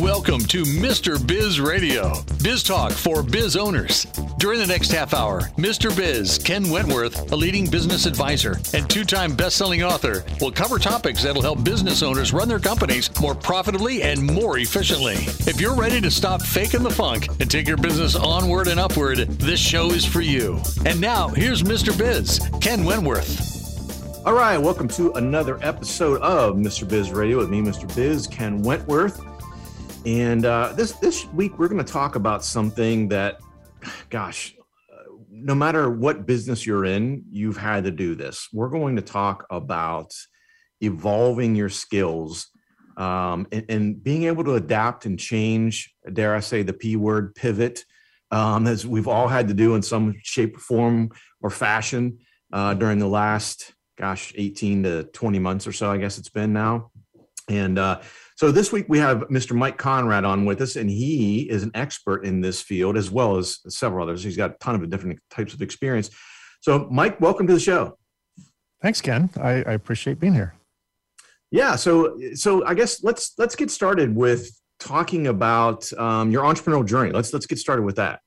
Welcome to Mr. Biz Radio, biz talk for biz owners. During the next half hour, Mr. Biz, Ken Wentworth, a leading business advisor and two time best selling author, will cover topics that'll help business owners run their companies more profitably and more efficiently. If you're ready to stop faking the funk and take your business onward and upward, this show is for you. And now, here's Mr. Biz, Ken Wentworth. All right, welcome to another episode of Mr. Biz Radio with me, Mr. Biz, Ken Wentworth. And uh, this this week we're going to talk about something that, gosh, no matter what business you're in, you've had to do this. We're going to talk about evolving your skills um, and, and, being able to adapt and change. Dare I say the p word, pivot, um, as we've all had to do in some shape, form, or fashion uh, during the last gosh, 18 to 20 months or so, I guess it's been now. And uh, so this week we have Mr. Mike Konrad on with us, and he is an expert in this field as well as several others. He's got a ton of different types of experience. So, Mike, welcome to the show. Thanks, Ken. I, I appreciate being here. Yeah. So, so I guess let's let's get started with talking about um, your entrepreneurial journey. Let's let's get started with that.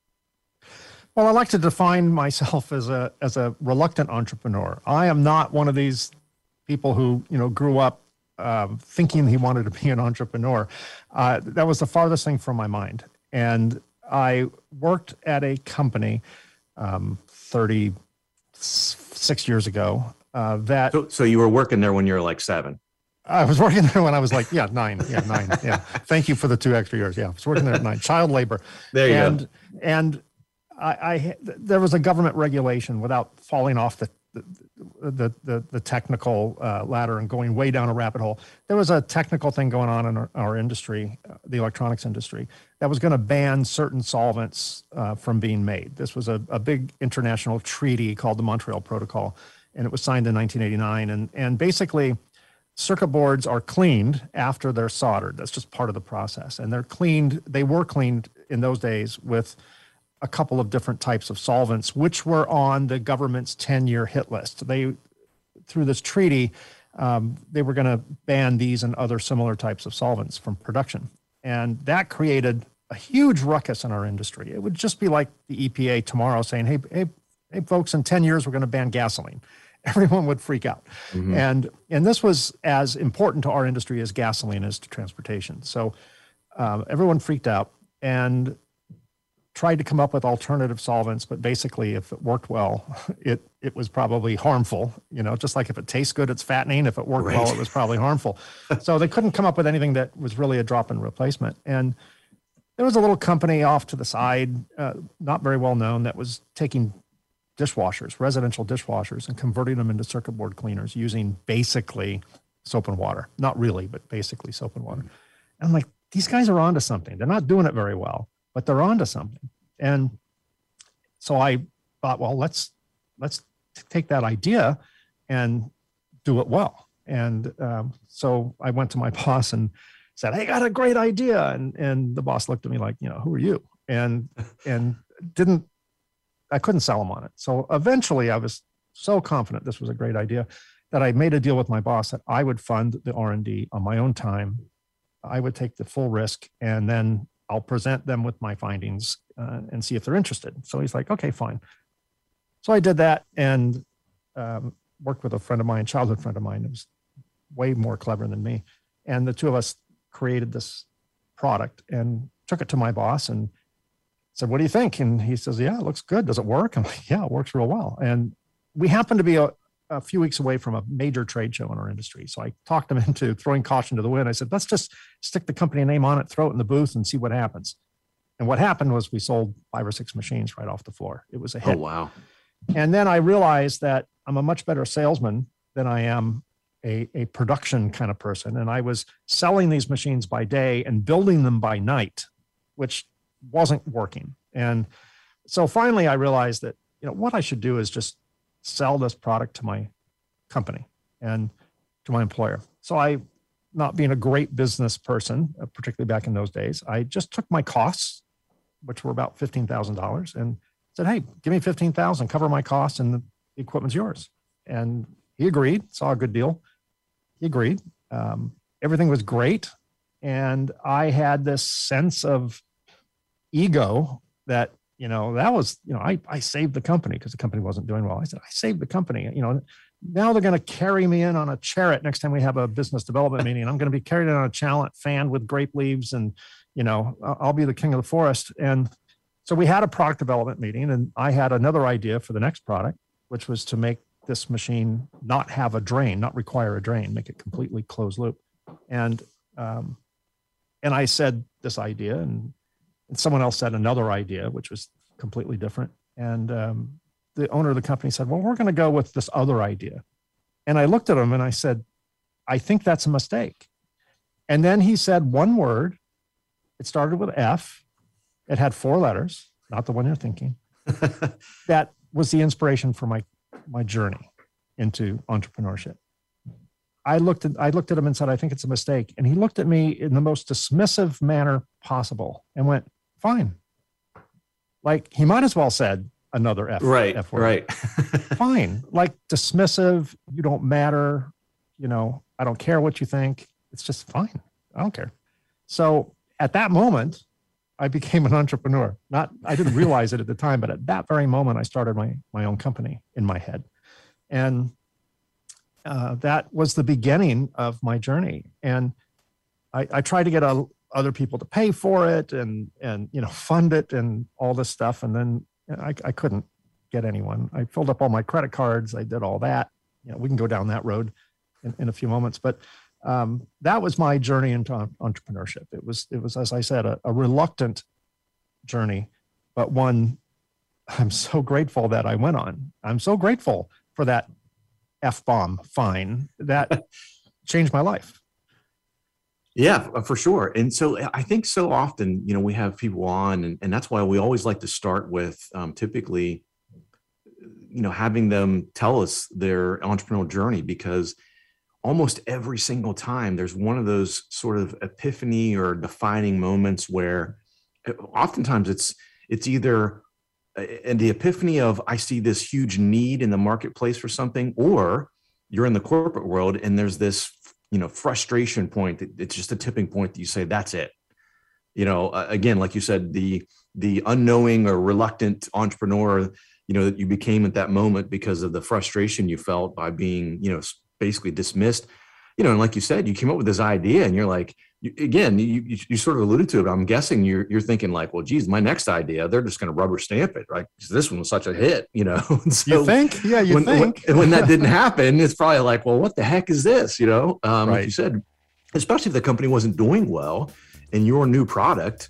Well, I like to define myself as a as a reluctant entrepreneur. I am not one of these people who you know grew up um, thinking he wanted to be an entrepreneur. Uh, that was the farthest thing from my mind. And I worked at a company um, 36 years ago. Uh, that so, so you were working there when you were like seven. I was working there when I was like, yeah, nine. Yeah, nine. Yeah. Thank you for the two extra years. Yeah, I was working there at nine. Child labor. There you and, go. And I, I, there was a government regulation without falling off the the the, the technical uh, ladder and going way down a rabbit hole. There was a technical thing going on in our, our industry, uh, the electronics industry, that was going to ban certain solvents uh, from being made. This was a, a big international treaty called the Montreal Protocol, and it was signed in 1989. And and basically, circuit boards are cleaned after they're soldered. That's just part of the process, and they're cleaned. They were cleaned in those days with a couple of different types of solvents, which were on the government's 10 year hit list. They, through this treaty, um, they were going to ban these and other similar types of solvents from production. And that created a huge ruckus in our industry. It would just be like the EPA tomorrow saying, hey, hey, hey folks, in 10 years, we're going to ban gasoline. Everyone would freak out. Mm-hmm. And, and this was as important to our industry as gasoline is to transportation. So um, everyone freaked out. And tried to come up with alternative solvents, but basically, if it worked well, it it was probably harmful. You know, just like if it tastes good, it's fattening. If it worked right. well, it was probably harmful. so they couldn't come up with anything that was really a drop-in replacement. And there was a little company off to the side, uh, not very well known, that was taking dishwashers, residential dishwashers, and converting them into circuit board cleaners using basically soap and water. Not really, but basically soap and water. And I'm like, these guys are onto something. They're not doing it very well but they're onto something. And so I thought, well, let's let's take that idea and do it well. And um, so I went to my boss and said, "I got a great idea." And and the boss looked at me like, you know, who are you? And and didn't I couldn't sell him on it. So eventually, I was so confident this was a great idea that I made a deal with my boss that I would fund the R and D on my own time. I would take the full risk, and then I'll present them with my findings uh, and see if they're interested. So he's like, okay, fine. So I did that and um, worked with a friend of mine, childhood friend of mine, who was way more clever than me. And the two of us created this product and took it to my boss and said, what do you think? And he says, yeah, it looks good. Does it work? I'm like, yeah, it works real well. And we happen to be a, a few weeks away from a major trade show in our industry. So I talked them into throwing caution to the wind. I said, let's just stick the company name on it, throw it in the booth, and see what happens. And what happened was we sold five or six machines right off the floor. It was a oh, hit. Oh, wow. And then I realized that I'm a much better salesman than I am a, a production kind of person. And I was selling these machines by day and building them by night, which wasn't working. And so finally I realized that, you know, what I should do is just sell this product to my company and to my employer. So I, not being a great business person, uh, particularly back in those days, I just took my costs, which were about fifteen thousand dollars, and said, "Hey, give me fifteen thousand, cover my costs, and the equipment's yours." And he agreed. Saw a good deal. He agreed. Um, everything was great, And I had this sense of ego that, you know, that was, you know, I, I saved the company because the company wasn't doing well. I said, I saved the company. You know, now they're going to carry me in on a chariot next time we have a business development meeting. I'm going to be carried in on a chariot fan with grape leaves and, you know, I'll be the king of the forest. And so we had a product development meeting and I had another idea for the next product, which was to make this machine not have a drain, not require a drain, make it completely closed loop. And, um, and I said this idea and, and someone else had another idea, which was completely different. And, um, the owner of the company said, Well, we're going to go with this other idea. And I looked at him and I said, I think that's a mistake. And then he said one word. It started with F. It had four letters, not the one you're thinking. that was the inspiration for my my journey into entrepreneurship. I looked at I looked at him and said, I think it's a mistake. And he looked at me in the most dismissive manner possible and went, Fine. Like he might as well said, another F. Right. F word. Right. Fine. Like dismissive. You don't matter. You know, I don't care what you think. It's just fine. I don't care. So at that moment, I became an entrepreneur. Not, I didn't realize it at the time, but at that very moment, I started my my own company in my head, and uh, that was the beginning of my journey. And I, I tried to get a, other people to pay for it and and you know fund it and all this stuff, and then I, I couldn't get anyone. I filled up all my credit cards. I did all that. You know, we can go down that road in, in a few moments, but um, that was my journey into entrepreneurship. It was, it was, as I said, a, a reluctant journey, but one I'm so grateful that I went on. I'm so grateful for that f bomb fine that changed my life. Yeah, uh, for sure. And so I think so often, you know, we have people on, and, and that's why we always like to start with um, typically, you know, having them tell us their entrepreneurial journey because almost every single time there's one of those sort of epiphany or defining moments where uh, oftentimes it's it's either and uh, the epiphany of I see this huge need in the marketplace for something, or you're in the corporate world and there's this you know frustration point it's just a tipping point that you say that's it. You know again like you said the the unknowing or reluctant entrepreneur you know that you became at that moment because of the frustration you felt by being you know basically dismissed you know and like you said you came up with this idea and you're like again, you, you, you, sort of alluded to it. I'm guessing you're you're thinking like, well, geez, my next idea, they're just going to rubber stamp it, right? Because this one was such a hit, you know. so you think? Yeah, you when, think. When, when, that didn't happen, it's probably like, well, what the heck is this? You know, um, right. like you said, especially if the company wasn't doing well, and your new product,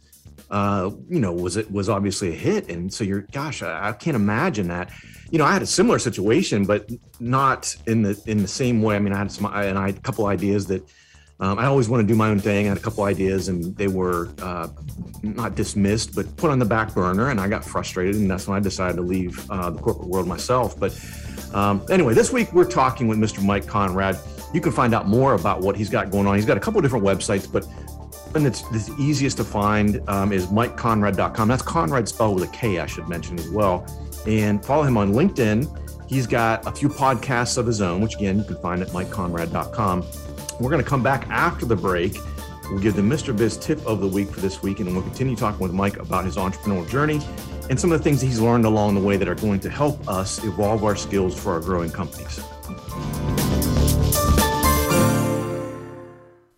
uh, you know, was it was obviously a hit, and so you're, gosh, I, I can't imagine that. You know, I had a similar situation, but not in the in the same way. I mean, I had some, and I had a couple ideas that um, I always want to do my own thing. I had a couple ideas, and they were uh, not dismissed, but put on the back burner. And I got frustrated, and that's when I decided to leave uh, the corporate world myself. But um, anyway, this week we're talking with Mr. Mike Konrad. You can find out more about what he's got going on. He's got a couple different websites, but that's the easiest to find um, is MikeKonrad.com. That's Konrad spelled with a K, I should mention as well. And follow him on LinkedIn. He's got a few podcasts of his own, which again you can find at MikeKonrad.com. We're going to come back after the break. We'll give the Mr. Biz tip of the week for this week, and we'll continue talking with Mike about his entrepreneurial journey and some of the things he's learned along the way that are going to help us evolve our skills for our growing companies.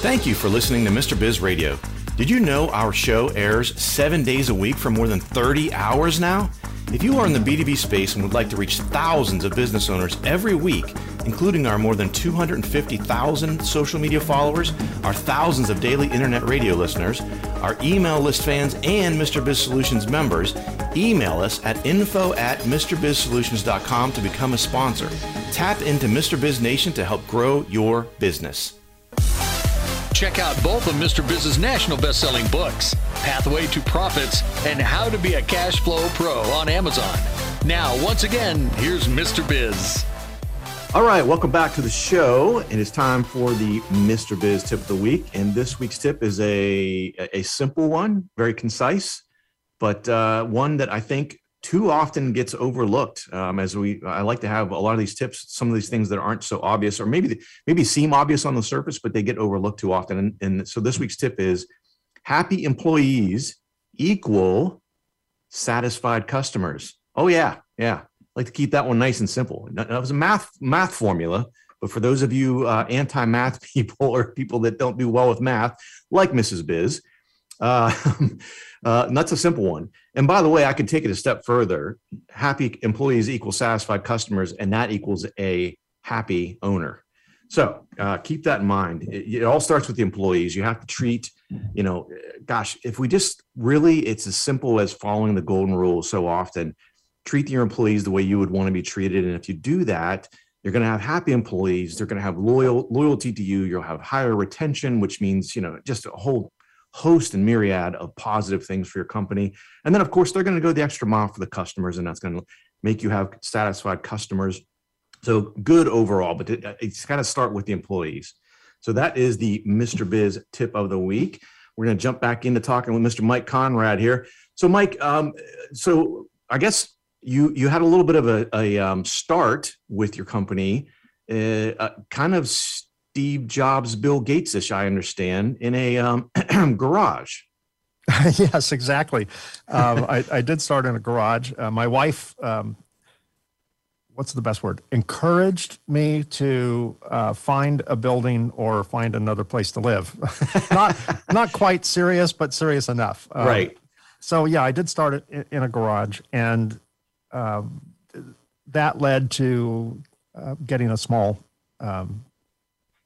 Thank you for listening to Mr. Biz Radio. Did you know our show airs seven days a week for more than 30 hours now? If you are in the B2B space and would like to reach thousands of business owners every week, including our more than 250,000 social media followers, our thousands of daily internet radio listeners, our email list fans, and Mr. Biz Solutions members, email us at info at MrBizSolutions.com to become a sponsor. Tap into Mr. Biz Nation to help grow your business. Check out both of Mr. Biz's national best-selling books, Pathway to Profits and How to Be a Cash Flow Pro on Amazon. Now, once again, here's Mr. Biz. All right, welcome back to the show. And it's time for the Mr. Biz tip of the week. And this week's tip is a, a simple one, very concise, but uh, one that I think too often gets overlooked. Um, as we, I like to have a lot of these tips, some of these things that aren't so obvious, or maybe maybe seem obvious on the surface, but they get overlooked too often. And, and so this week's tip is happy employees equal satisfied customers. Oh yeah, yeah like to keep that one nice and simple. That was a math math formula, but for those of you uh, anti-math people or people that don't do well with math, like Mrs. Biz, uh, uh, that's a simple one. And by the way, I could take it a step further. Happy employees equal satisfied customers, and that equals a happy owner. So uh, keep that in mind. It, it, all starts with the employees. You have to treat, you know, gosh, if we just really, it's as simple as following the golden rule so often treat your employees the way you would want to be treated. And if you do that, you're going to have happy employees. They're going to have loyal loyalty to you. You'll have higher retention, which means you know just a whole host and myriad of positive things for your company. And then of course they're going to go the extra mile for the customers, and that's going to make you have satisfied customers. So good overall, but it, it's got to start with the employees. So that is the Mr. Biz tip of the week. We're going to jump back into talking with Mr. Mike Konrad here. So Mike, um, so I guess you you had a little bit of a, a um, start with your company, uh, uh, kind of Steve Jobs, Bill Gates-ish, I understand, in a um, garage. yes, exactly. Um, I, I, did start in a garage. Uh, my wife, um, what's the best word? Encouraged me to uh, find a building or find another place to live. not not quite serious, but serious enough. Um, right. So yeah, I did start it in, a garage, and um, that led to uh, getting a small um,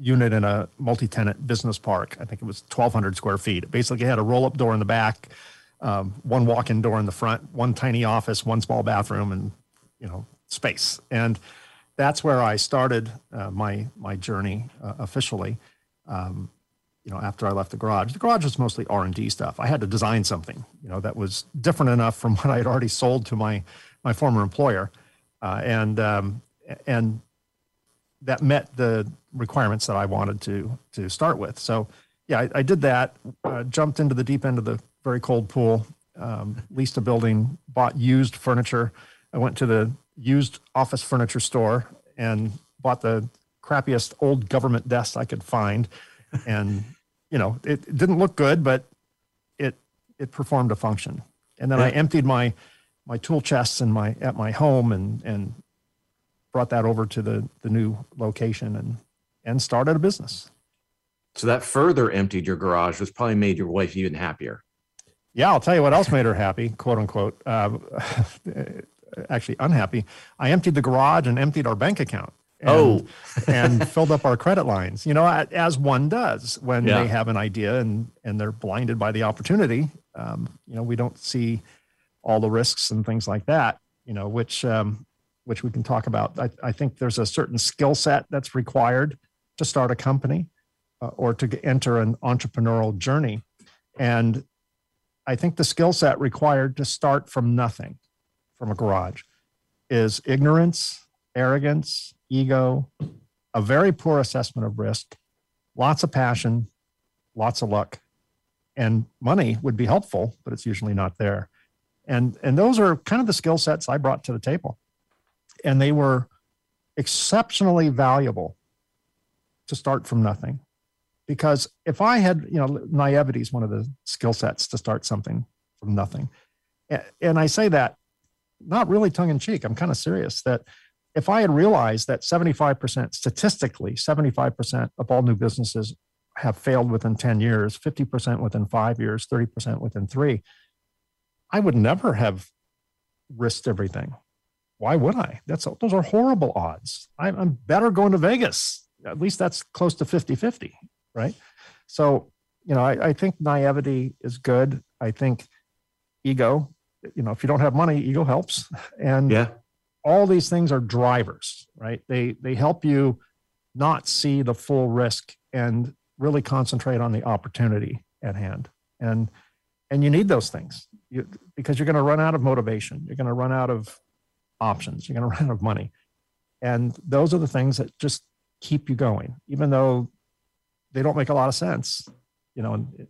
unit in a multi-tenant business park. I think it was 1,200 square feet. It basically had a roll-up door in the back, um, one walk-in door in the front, one tiny office, one small bathroom, and you know space. And that's where I started uh, my my journey uh, officially. Um, you know, after I left the garage, the garage was mostly R and D stuff. I had to design something, you know, that was different enough from what I had already sold to my my former employer, uh, and um, and that met the requirements that I wanted to to start with. So yeah, I, I did that. Uh, jumped into the deep end of the very cold pool. Um, leased a building, bought used furniture. I went to the used office furniture store and bought the crappiest old government desk I could find, and you know it, it didn't look good, but it it performed a function. And then yeah. I emptied my my tool chests in my at my home and and brought that over to the the new location and and started a business. So that further emptied your garage, which probably made your wife even happier. Yeah, I'll tell you what else made her happy, quote unquote. Uh, actually, unhappy. I emptied the garage and emptied our bank account. And, oh, and filled up our credit lines. You know, as one does when yeah. they have an idea and and they're blinded by the opportunity. Um, you know, we don't see all the risks and things like that, you know, which um, which we can talk about. I, I think there's a certain skill set that's required to start a company uh, or to enter an entrepreneurial journey, and I think the skill set required to start from nothing, from a garage, is ignorance, arrogance, ego, a very poor assessment of risk, lots of passion, lots of luck, and money would be helpful, but it's usually not there. And and those are kind of the skill sets i brought to the table. And they were exceptionally valuable to start from nothing because if i had you know naivety is one of the skill sets to start something from nothing and i say that not really tongue in cheek i'm kind of serious that if i had realized that 75% statistically 75% of all new businesses have failed within 10 years 50% within 5 years 30% within 3 I would never have risked everything. Why would I? That's those are horrible odds. I'm, I'm better going to Vegas. At least that's close to 50 50, right? So, you know, I, I think naivety is good. I think ego, you know, if you don't have money, ego helps. And yeah. all these things are drivers, right? They they help you not see the full risk and really concentrate on the opportunity at hand. And and you need those things you, because you're going to run out of motivation. You're going to run out of options. You're going to run out of money. And those are the things that just keep you going, even though they don't make a lot of sense. You know, in,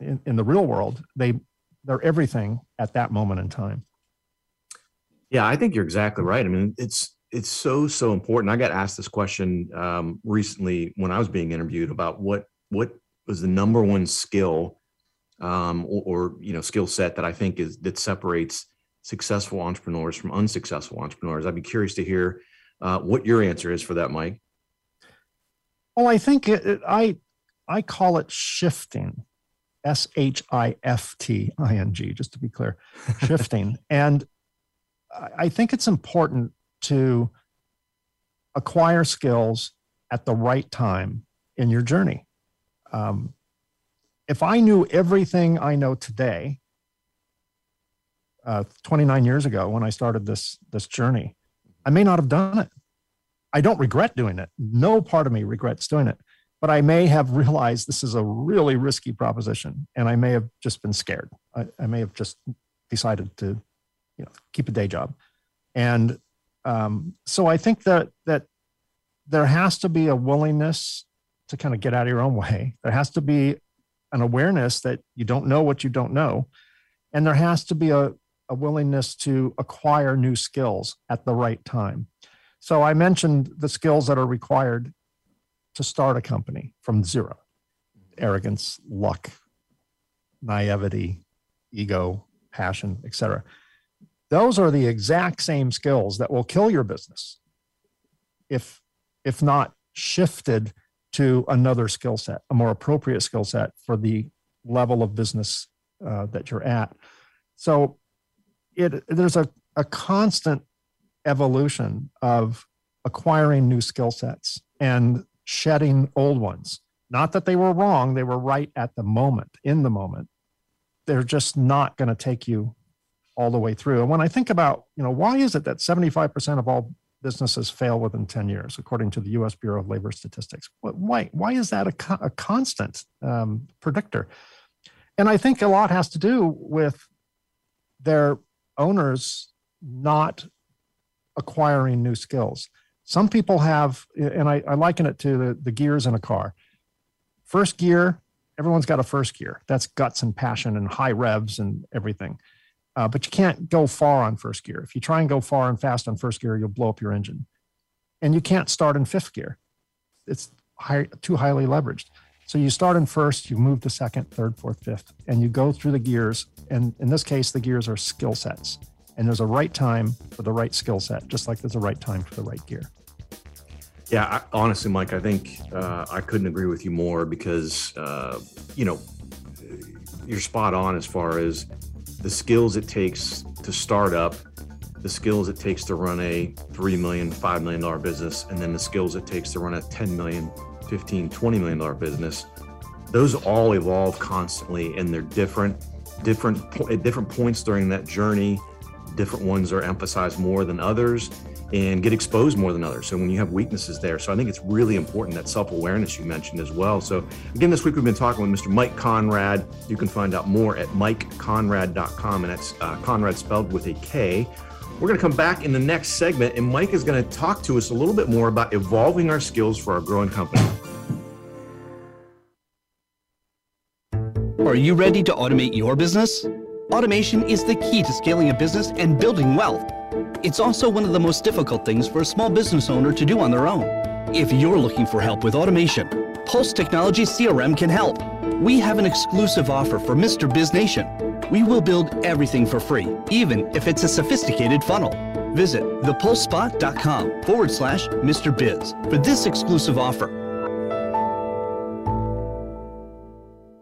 in, in the real world, they they're everything at that moment in time. Yeah, I think you're exactly right. I mean, it's it's so so important. I got asked this question um, recently when I was being interviewed about what what was the number one skill um, or, or you know skill set that I think is that separates successful entrepreneurs from unsuccessful entrepreneurs. I'd be curious to hear uh, what your answer is for that, Mike. Well, I think it, it, I I call it shifting, S H I F T I N G, just to be clear, shifting. and I think it's important to acquire skills at the right time in your journey. Um, if I knew everything I know today, uh, 29 years ago when I started this this journey, I may not have done it. I don't regret doing it. No part of me regrets doing it, but I may have realized this is a really risky proposition, and I may have just been scared. I, I may have just decided to, you know, keep a day job, and um, so I think that that there has to be a willingness to kind of get out of your own way. There has to be an awareness that you don't know what you don't know, and there has to be a, a willingness to acquire new skills at the right time. So I mentioned the skills that are required to start a company from zero arrogance, luck, naivety, ego, passion, etc. Those are the exact same skills that will kill your business if if not shifted to another skill set, a more appropriate skill set for the level of business uh, that you're at. So it there's a, a constant evolution of acquiring new skill sets and shedding old ones. Not that they were wrong, they were right at the moment, in the moment. They're just not going to take you all the way through. And when I think about, you know, why is it that 75% of all businesses fail within 10 years, according to the US Bureau of Labor Statistics? Why, why is that a, a constant um, predictor? And I think a lot has to do with their owners not acquiring new skills. Some people have, and I, I liken it to the, the gears in a car. First gear, everyone's got a first gear. That's guts and passion and high revs and everything. Uh, but you can't go far on first gear. If you try and go far and fast on first gear, you'll blow up your engine. And you can't start in fifth gear. It's high, too highly leveraged. So you start in first, you move to second, third, fourth, fifth, and you go through the gears. And in this case, the gears are skill sets. And there's a right time for the right skill set, just like there's a right time for the right gear. Yeah, I, honestly, Mike, I think uh, I couldn't agree with you more because, uh, you know, you're spot on as far as the skills it takes to start up, the skills it takes to run a $3 million, $5 million business, and then the skills it takes to run a $10 million, $15, 20 million dollar business. Those all evolve constantly and they're different, different at different points during that journey. Different ones are emphasized more than others and get exposed more than others. So when you have weaknesses there, so I think it's really important that self-awareness you mentioned as well. So again, this week we've been talking with Mr. Mike Konrad. You can find out more at mikekonrad.com, and that's uh, Konrad spelled with a K. We're going to come back in the next segment, and Mike is going to talk to us a little bit more about evolving our skills for our growing company. Are you ready to automate your business? Automation is the key to scaling a business and building wealth. It's also one of the most difficult things for a small business owner to do on their own. If you're looking for help with automation, Pulse Technology CRM can help. We have an exclusive offer for Mr. Biz Nation. We will build everything for free, even if it's a sophisticated funnel. Visit thepulsespot.com forward slash Mr. Biz for this exclusive offer.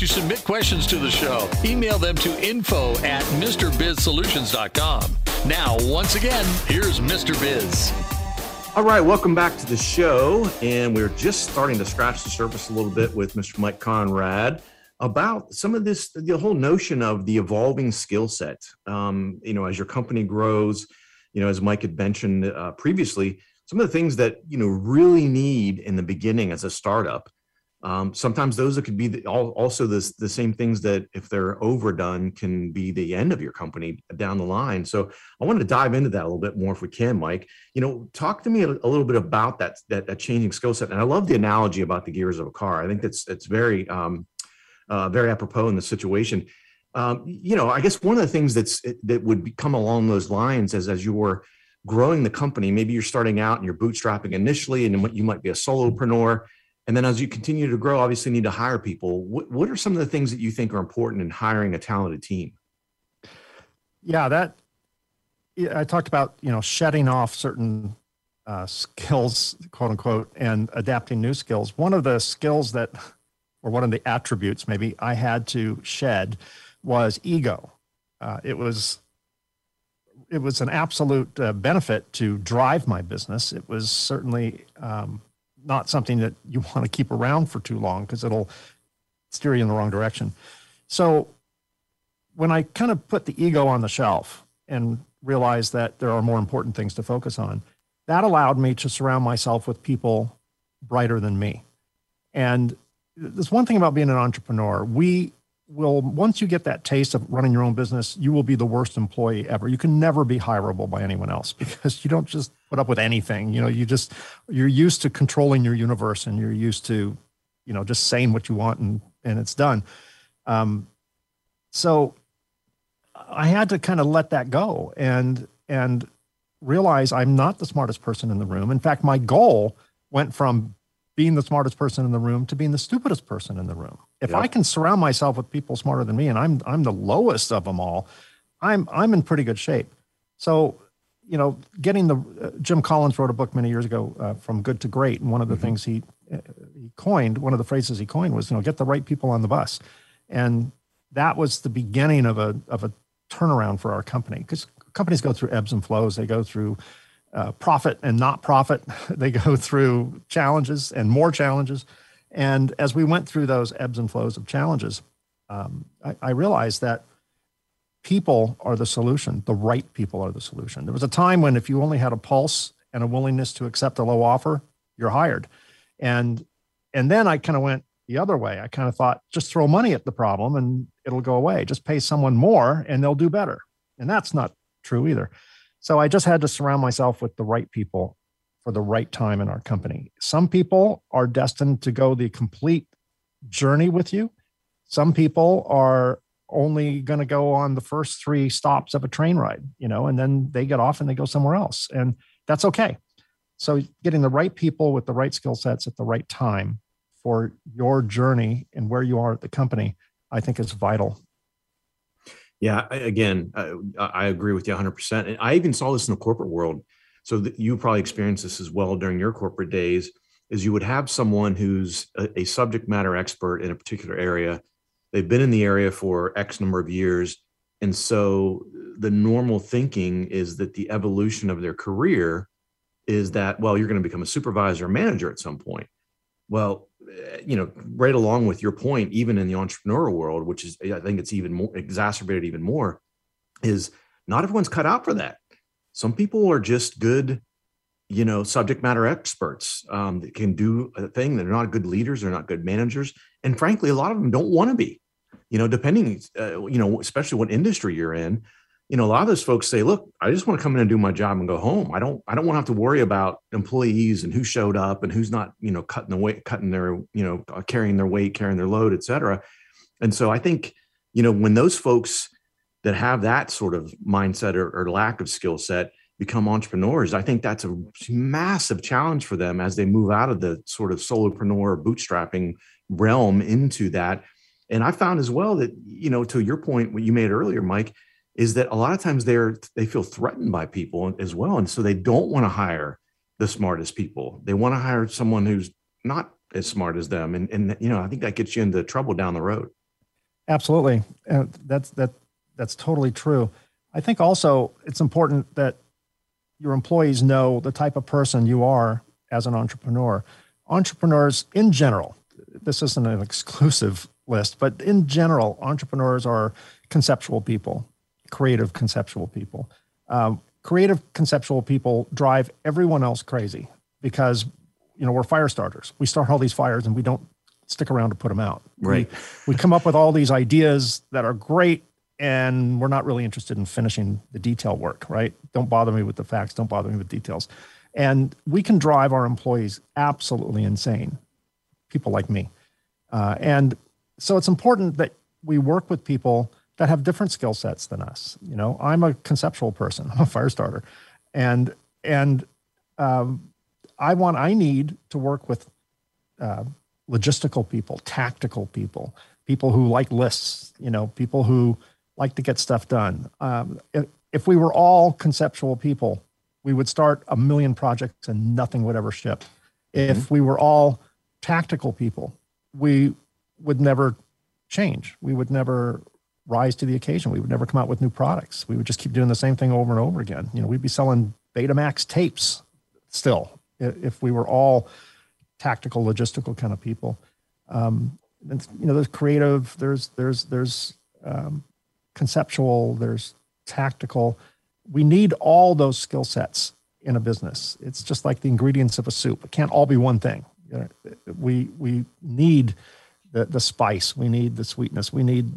To submit questions to the show, email them to info at MrBizSolutions.com. Now, once again, here's Mr. Biz. All right, welcome back to the show. And we're just starting to scratch the surface a little bit with Mr. Mike Konrad about some of this, the whole notion of the evolving skill set. Um, you know, as your company grows, you know, as Mike had mentioned uh, previously, some of the things that you know really need in the beginning as a startup. Um, sometimes those could be the, also the, the same things that if they're overdone can be the end of your company down the line. So I wanted to dive into that a little bit more if we can, Mike. You know, talk to me a, a little bit about that, that, that changing skill set. And I love the analogy about the gears of a car. I think that's that's very um, uh, very apropos in the situation. Um, you know, I guess one of the things that's that would come along those lines as as you're growing the company, maybe you're starting out and you're bootstrapping initially, and you might be a solopreneur, and then as you continue to grow, obviously need to hire people. What what are some of the things that you think are important in hiring a talented team? Yeah, that I talked about you know shedding off certain uh, skills, quote unquote, and adapting new skills. One of the skills that or one of the attributes maybe I had to shed was ego. Uh, it was it was an absolute uh, benefit to drive my business. It was certainly um, not something that you want to keep around for too long because it'll steer you in the wrong direction. So when I kind of put the ego on the shelf and realized that there are more important things to focus on, that allowed me to surround myself with people brighter than me. And there's one thing about being an entrepreneur. We will, once you get that taste of running your own business, you will be the worst employee ever. You can never be hireable by anyone else because you don't just put up with anything. You know, you just, you're used to controlling your universe and you're used to, you know, just saying what you want and, and it's done. Um, so I had to kind of let that go and, and realize I'm not the smartest person in the room. In fact, my goal went from being the smartest person in the room to being the stupidest person in the room. If yep. I can surround myself with people smarter than me and I'm I'm the lowest of them all, I'm I'm in pretty good shape. So, you know, getting the uh, Jim Collins wrote a book many years ago uh, from good to great and one of the mm-hmm. things he uh, he coined, one of the phrases he coined was, you know, get the right people on the bus. And that was the beginning of a of a turnaround for our company because companies go through ebbs and flows. They go through uh, profit and not profit. They go through challenges and more challenges. And as we went through those ebbs and flows of challenges, um, I, I, realized that people are the solution. The right people are the solution. There was a time when if you only had a pulse and a willingness to accept a low offer, you're hired. And and then I kind of went the other way. I kind of thought just throw money at the problem and it'll go away. Just pay someone more and they'll do better. And that's not true either. So I just had to surround myself with the right people for the right time in our company. Some people are destined to go the complete journey with you. Some people are only going to go on the first three stops of a train ride, you know, and then they get off and they go somewhere else. And that's okay. So getting the right people with the right skill sets at the right time for your journey and where you are at the company, I think is vital. Yeah, again, I, I agree with you 100%. And I even saw this in the corporate world. So that you probably experienced this as well during your corporate days is you would have someone who's a, a subject matter expert in a particular area. They've been in the area for X number of years. And so the normal thinking is that the evolution of their career is that, well, you're going to become a supervisor or manager at some point. Well, you know, right along with your point, even in the entrepreneurial world, which is, I think it's even more exacerbated even more, is not everyone's cut out for that. Some people are just good, you know, subject matter experts um, that can do a thing. They're not good leaders. They're not good managers. And frankly, a lot of them don't want to be, you know, depending, uh, you know, especially what industry you're in you know, a lot of those folks say, look, I just want to come in and do my job and go home. I don't, I don't want to have to worry about employees and who showed up and who's not, you know, cutting the weight, cutting their, you know, uh, carrying their weight, carrying their load, et cetera. And so I think, you know, when those folks that have that sort of mindset or, or lack of skill set become entrepreneurs, I think that's a massive challenge for them as they move out of the sort of solopreneur bootstrapping realm into that. And I found as well that, you know, to your point, what you made earlier, Mike, is that a lot of times they're they feel threatened by people as well and so they don't want to hire the smartest people. They want to hire someone who's not as smart as them. And, and you know, I think that gets you into trouble down the road. Absolutely. Uh, that's, that, that's totally true. I think also it's important that your employees know the type of person you are as an entrepreneur. Entrepreneurs in general, this isn't an exclusive list, but in general, entrepreneurs are conceptual people, creative conceptual people. Um, creative conceptual people drive everyone else crazy because you know we're fire starters. We start all these fires and we don't stick around to put them out. Right. We, we come up with all these ideas that are great and we're not really interested in finishing the detail work, right? Don't bother me with the facts, don't bother me with details. And we can drive our employees absolutely insane, people like me. Uh, and so it's important that we work with people that have different skill sets than us. You know, I'm a conceptual person, I'm a fire starter. And, and um, I want, I need to work with uh, logistical people, tactical people, people who like lists, you know, people who like to get stuff done. Um, if, if we were all conceptual people, we would start a million projects and nothing would ever ship. If mm-hmm. we were all tactical people, we would never change. We would never rise to the occasion. We would never come out with new products. We would just keep doing the same thing over and over again. You know, we'd be selling Betamax tapes still if we were all tactical, logistical kind of people. Um, and, you know, there's creative, there's there's there's um, conceptual, there's tactical. We need all those skill sets in a business. It's just like the ingredients of a soup. It can't all be one thing. You know, we we need the the spice. We need the sweetness. We need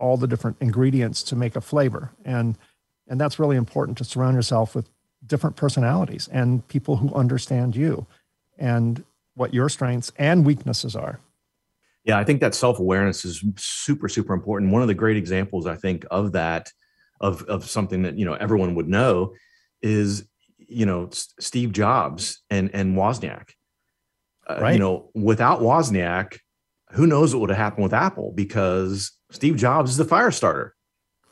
all the different ingredients to make a flavor. And and that's really important to surround yourself with different personalities and people who understand you and what your strengths and weaknesses are. Yeah, I think that self awareness is super, super important. One of the great examples I think of that, of of something that you know everyone would know, is you know Steve Jobs and and Wozniak. Uh, right. You know, without Wozniak, who knows what would have happened with Apple? Because Steve Jobs is the fire starter,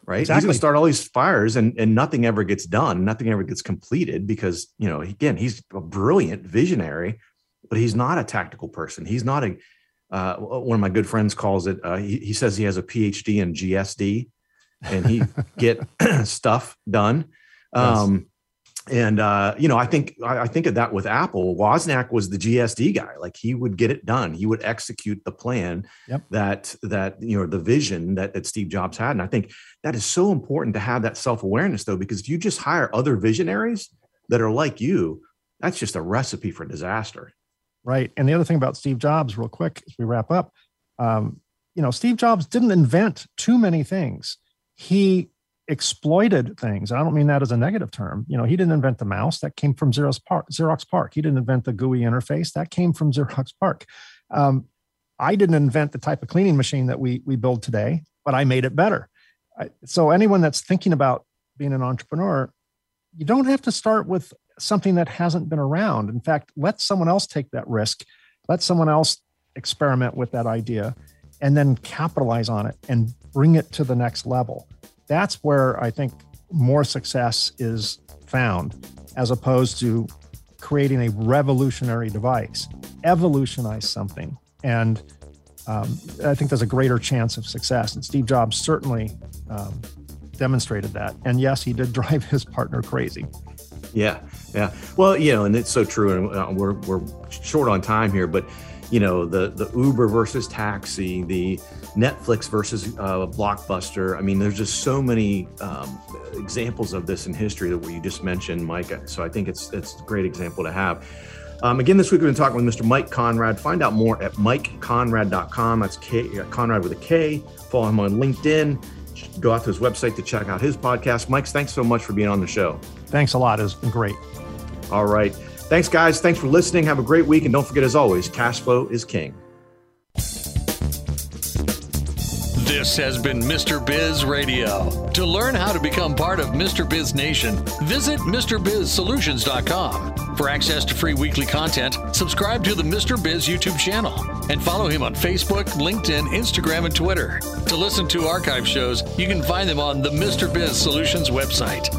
right? Exactly. He's going to start all these fires, and and nothing ever gets done. Nothing ever gets completed because you know again he's a brilliant visionary, but he's not a tactical person. He's not a uh, one of my good friends calls it. Uh, he, he, says he has a PhD in GSD, and he get stuff done. Um, And uh, you know, I think I, think of that with Apple. Wozniak was the GSD guy; like he would get it done. He would execute the plan yep. that that you know the vision that that Steve Jobs had. And I think that is so important to have that self awareness, though, because if you just hire other visionaries that are like you, that's just a recipe for disaster right? And the other thing about Steve Jobs, real quick, as we wrap up, um, you know, Steve Jobs didn't invent too many things. He exploited things. I don't mean that as a negative term. You know, he didn't invent the mouse. That came from Xerox PARC. Xerox PARC. He didn't invent the GUI interface. That came from Xerox PARC. Um, I didn't invent the type of cleaning machine that we we build today, but I made it better. I, so anyone that's thinking about being an entrepreneur, you don't have to start with something that hasn't been around. In fact, let someone else take that risk. Let someone else experiment with that idea and then capitalize on it and bring it to the next level. That's where I think more success is found as opposed to creating a revolutionary device. Evolutionize something. And um, I think there's a greater chance of success. And Steve Jobs certainly um, demonstrated that. And yes, he did drive his partner crazy. Yeah, yeah. Well, you know, and it's so true. And uh, we're we're short on time here, but you know, the the Uber versus taxi, the Netflix versus uh, Blockbuster. I mean, there's just so many um, examples of this in history that you just mentioned, Mike. So I think it's it's a great example to have. Um, again, this week we've been talking with Mr. Mike Konrad. Find out more at mikekonrad.com. That's K, uh, Konrad with a K. Follow him on LinkedIn. Go out to his website to check out his podcast. Mike, thanks so much for being on the show. Thanks a lot. It's been great. All right. Thanks, guys. Thanks for listening. Have a great week. And don't forget, as always, cash flow is king. This has been Mr. Biz Radio. To learn how to become part of Mr. Biz Nation, visit MrBizSolutions.com. For access to free weekly content, subscribe to the Mr. Biz YouTube channel and follow him on Facebook, LinkedIn, Instagram, and Twitter. To listen to archive shows, you can find them on the Mr. Biz Solutions website.